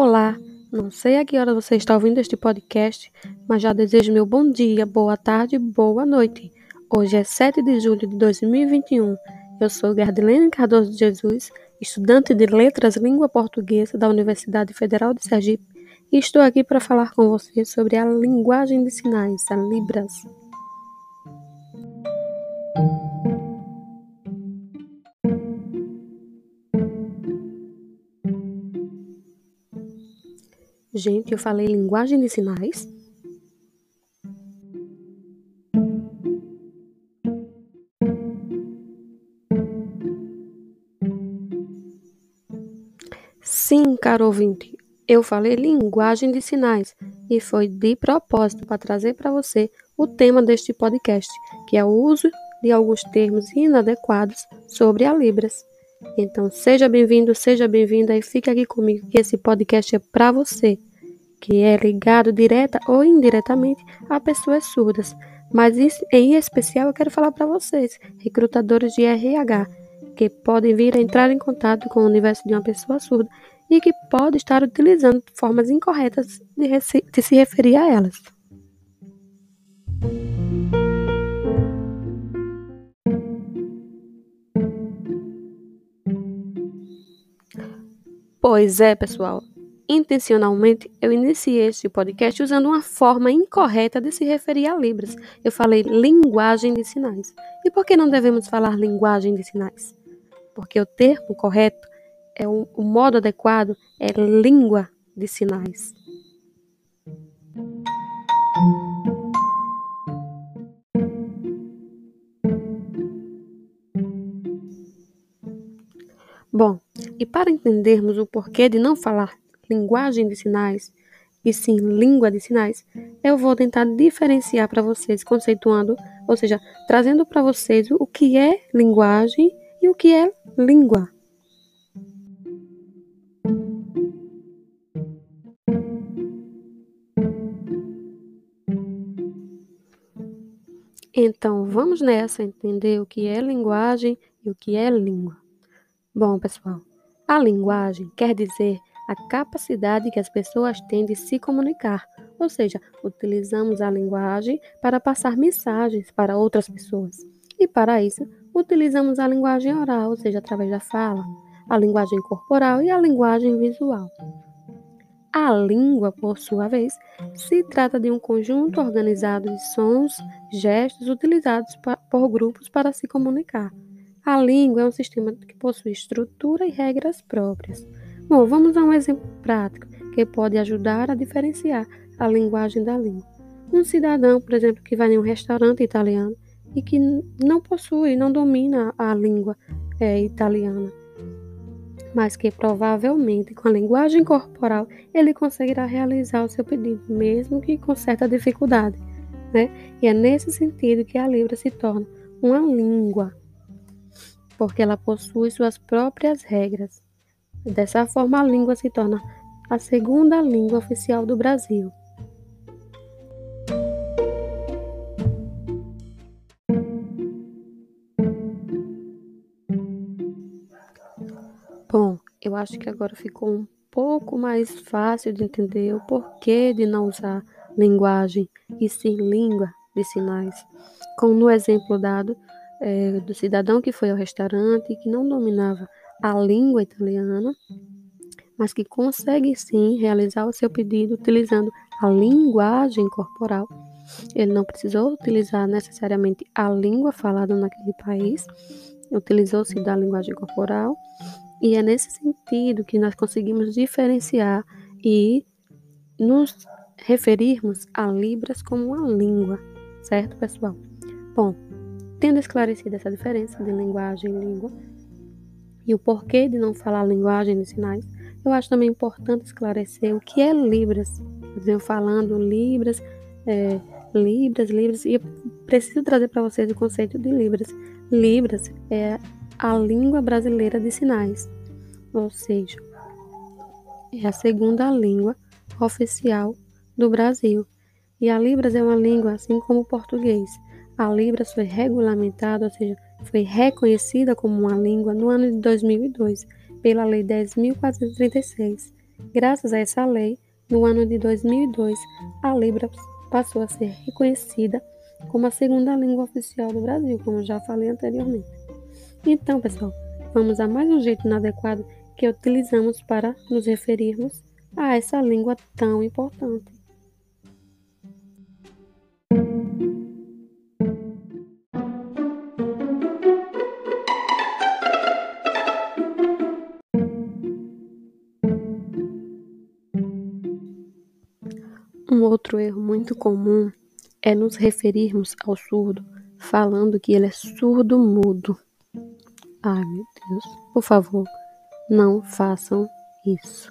Olá, não sei a que hora você está ouvindo este podcast, mas já desejo meu bom dia, boa tarde, boa noite. Hoje é 7 de julho de 2021. Eu sou Gardilene Cardoso de Jesus, estudante de Letras Língua Portuguesa da Universidade Federal de Sergipe, e estou aqui para falar com você sobre a linguagem de sinais, a Libras. Gente, eu falei linguagem de sinais? Sim, caro ouvinte, eu falei linguagem de sinais e foi de propósito para trazer para você o tema deste podcast, que é o uso de alguns termos inadequados sobre a Libras. Então, seja bem-vindo, seja bem-vinda e fique aqui comigo que esse podcast é para você que é ligado direta ou indiretamente a pessoas surdas. Mas em especial eu quero falar para vocês, recrutadores de RH, que podem vir a entrar em contato com o universo de uma pessoa surda e que pode estar utilizando formas incorretas de, de se referir a elas. Pois é, pessoal. Intencionalmente, eu iniciei este podcast usando uma forma incorreta de se referir a Libras. Eu falei linguagem de sinais. E por que não devemos falar linguagem de sinais? Porque o termo correto, é o, o modo adequado, é língua de sinais. Bom, e para entendermos o porquê de não falar linguagem de sinais, e sim língua de sinais, eu vou tentar diferenciar para vocês, conceituando, ou seja, trazendo para vocês o que é linguagem e o que é língua. Então, vamos nessa entender o que é linguagem e o que é língua. Bom, pessoal, a linguagem quer dizer a capacidade que as pessoas têm de se comunicar, ou seja, utilizamos a linguagem para passar mensagens para outras pessoas. E para isso, utilizamos a linguagem oral, ou seja, através da fala, a linguagem corporal e a linguagem visual. A língua, por sua vez, se trata de um conjunto organizado de sons, gestos utilizados por grupos para se comunicar. A língua é um sistema que possui estrutura e regras próprias. Bom, vamos a um exemplo prático que pode ajudar a diferenciar a linguagem da língua. Um cidadão, por exemplo, que vai em um restaurante italiano e que não possui, não domina a língua é, italiana, mas que provavelmente com a linguagem corporal ele conseguirá realizar o seu pedido, mesmo que com certa dificuldade. Né? E é nesse sentido que a Libra se torna uma língua, porque ela possui suas próprias regras. Dessa forma, a língua se torna a segunda língua oficial do Brasil. Bom, eu acho que agora ficou um pouco mais fácil de entender o porquê de não usar linguagem e sim língua de sinais. Como no exemplo dado é, do cidadão que foi ao restaurante e que não dominava a língua italiana, mas que consegue sim realizar o seu pedido utilizando a linguagem corporal. Ele não precisou utilizar necessariamente a língua falada naquele país, utilizou-se da linguagem corporal, e é nesse sentido que nós conseguimos diferenciar e nos referirmos a Libras como uma língua, certo, pessoal? Bom, tendo esclarecido essa diferença de linguagem e língua, e o porquê de não falar linguagem de sinais, eu acho também importante esclarecer o que é Libras. Eu venho falando Libras, é, Libras, Libras, e eu preciso trazer para vocês o conceito de Libras. Libras é a língua brasileira de sinais, ou seja, é a segunda língua oficial do Brasil. E a Libras é uma língua assim como o português. A Libras foi regulamentada, ou seja, foi reconhecida como uma língua no ano de 2002 pela Lei 10.436 Graças a essa lei, no ano de 2002, a Libra passou a ser reconhecida como a segunda língua oficial do Brasil, como já falei anteriormente. Então, pessoal, vamos a mais um jeito inadequado que utilizamos para nos referirmos a essa língua tão importante. Um outro erro muito comum é nos referirmos ao surdo falando que ele é surdo-mudo. Ai, meu Deus, por favor, não façam isso.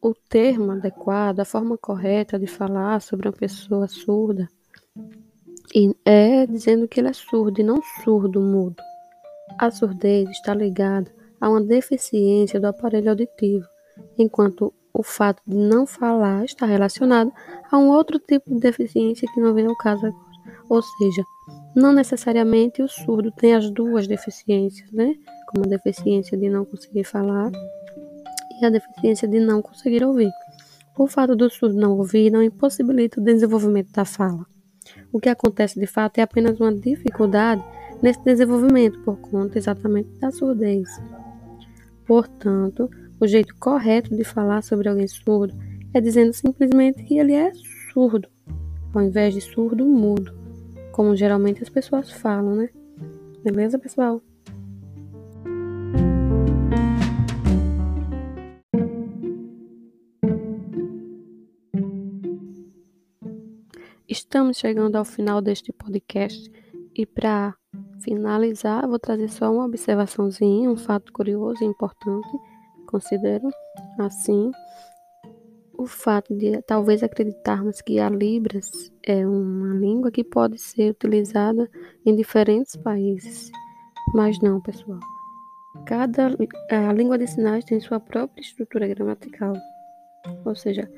O termo adequado, a forma correta de falar sobre uma pessoa surda é dizendo que ele é surdo e não surdo-mudo. A surdez está ligada a uma deficiência do aparelho auditivo, enquanto o fato de não falar está relacionado a um outro tipo de deficiência que não vem ao caso agora. Ou seja, não necessariamente o surdo tem as duas deficiências, né? Como a deficiência de não conseguir falar e a deficiência de não conseguir ouvir. O fato do surdo não ouvir não impossibilita o desenvolvimento da fala. O que acontece de fato é apenas uma dificuldade nesse desenvolvimento por conta exatamente da surdez. Portanto, o jeito correto de falar sobre alguém surdo é dizendo simplesmente que ele é surdo, ao invés de surdo mudo, como geralmente as pessoas falam, né? Beleza, pessoal? Estamos chegando ao final deste podcast e para finalizar, vou trazer só uma observaçãozinha, um fato curioso e importante, considero assim, o fato de talvez acreditarmos que a Libras é uma língua que pode ser utilizada em diferentes países. Mas não, pessoal. Cada a língua de sinais tem sua própria estrutura gramatical. Ou seja,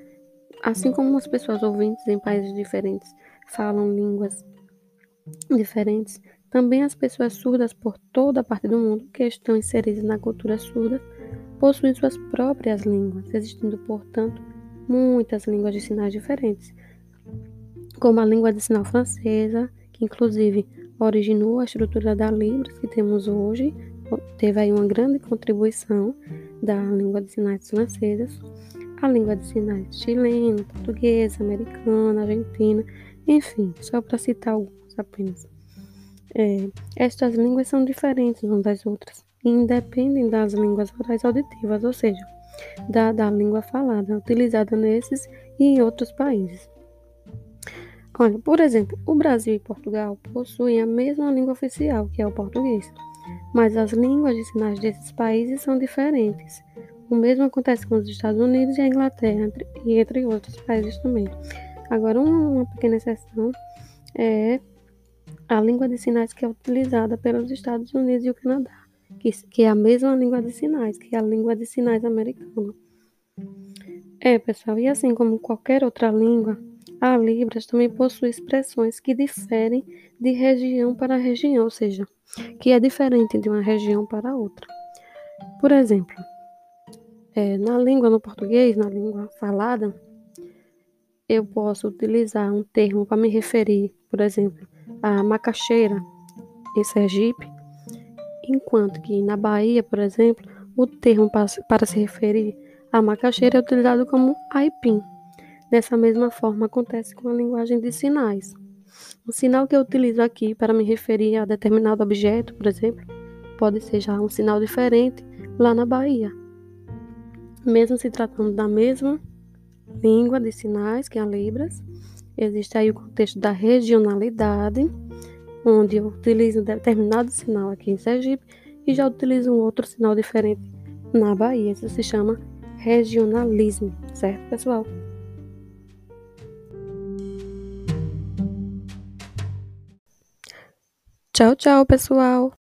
assim como as pessoas ouvintes em países diferentes falam línguas diferentes, também as pessoas surdas por toda a parte do mundo que estão inseridas na cultura surda possuem suas próprias línguas, existindo, portanto, muitas línguas de sinais diferentes, como a língua de sinal francesa, que inclusive originou a estrutura da Libras que temos hoje, teve aí uma grande contribuição da língua de sinais francesas, a língua de sinais chilena, portuguesa, americana, argentina, enfim, só para citar alguns apenas. É, estas línguas são diferentes umas das outras e independem das línguas orais auditivas, ou seja, da, da língua falada, utilizada nesses e em outros países. Olha, por exemplo, o Brasil e Portugal possuem a mesma língua oficial, que é o português, mas as línguas de sinais desses países são diferentes. O mesmo acontece com os Estados Unidos e a Inglaterra, entre, e entre outros países também. Agora, uma, uma pequena exceção é a língua de sinais que é utilizada pelos Estados Unidos e o Canadá, que, que é a mesma língua de sinais, que é a língua de sinais americana. É, pessoal, e assim como qualquer outra língua, a Libras também possui expressões que diferem de região para região, ou seja, que é diferente de uma região para outra. Por exemplo, é, na língua no português, na língua falada, eu posso utilizar um termo para me referir, por exemplo, a macaxeira em Sergipe, enquanto que na Bahia, por exemplo, o termo para, se referir a macaxeira é utilizado como aipim. Dessa mesma forma acontece com a linguagem de sinais. O sinal que eu utilizo aqui para me referir a determinado objeto, por exemplo, pode ser já um sinal diferente lá na Bahia. Mesmo se tratando da mesma língua de sinais, que é a Libras, existe aí o contexto da regionalidade, onde eu utilizo um determinado sinal aqui em Sergipe e já utilizo um outro sinal diferente na Bahia. Isso se chama regionalismo, certo, pessoal? Tchau, tchau, pessoal!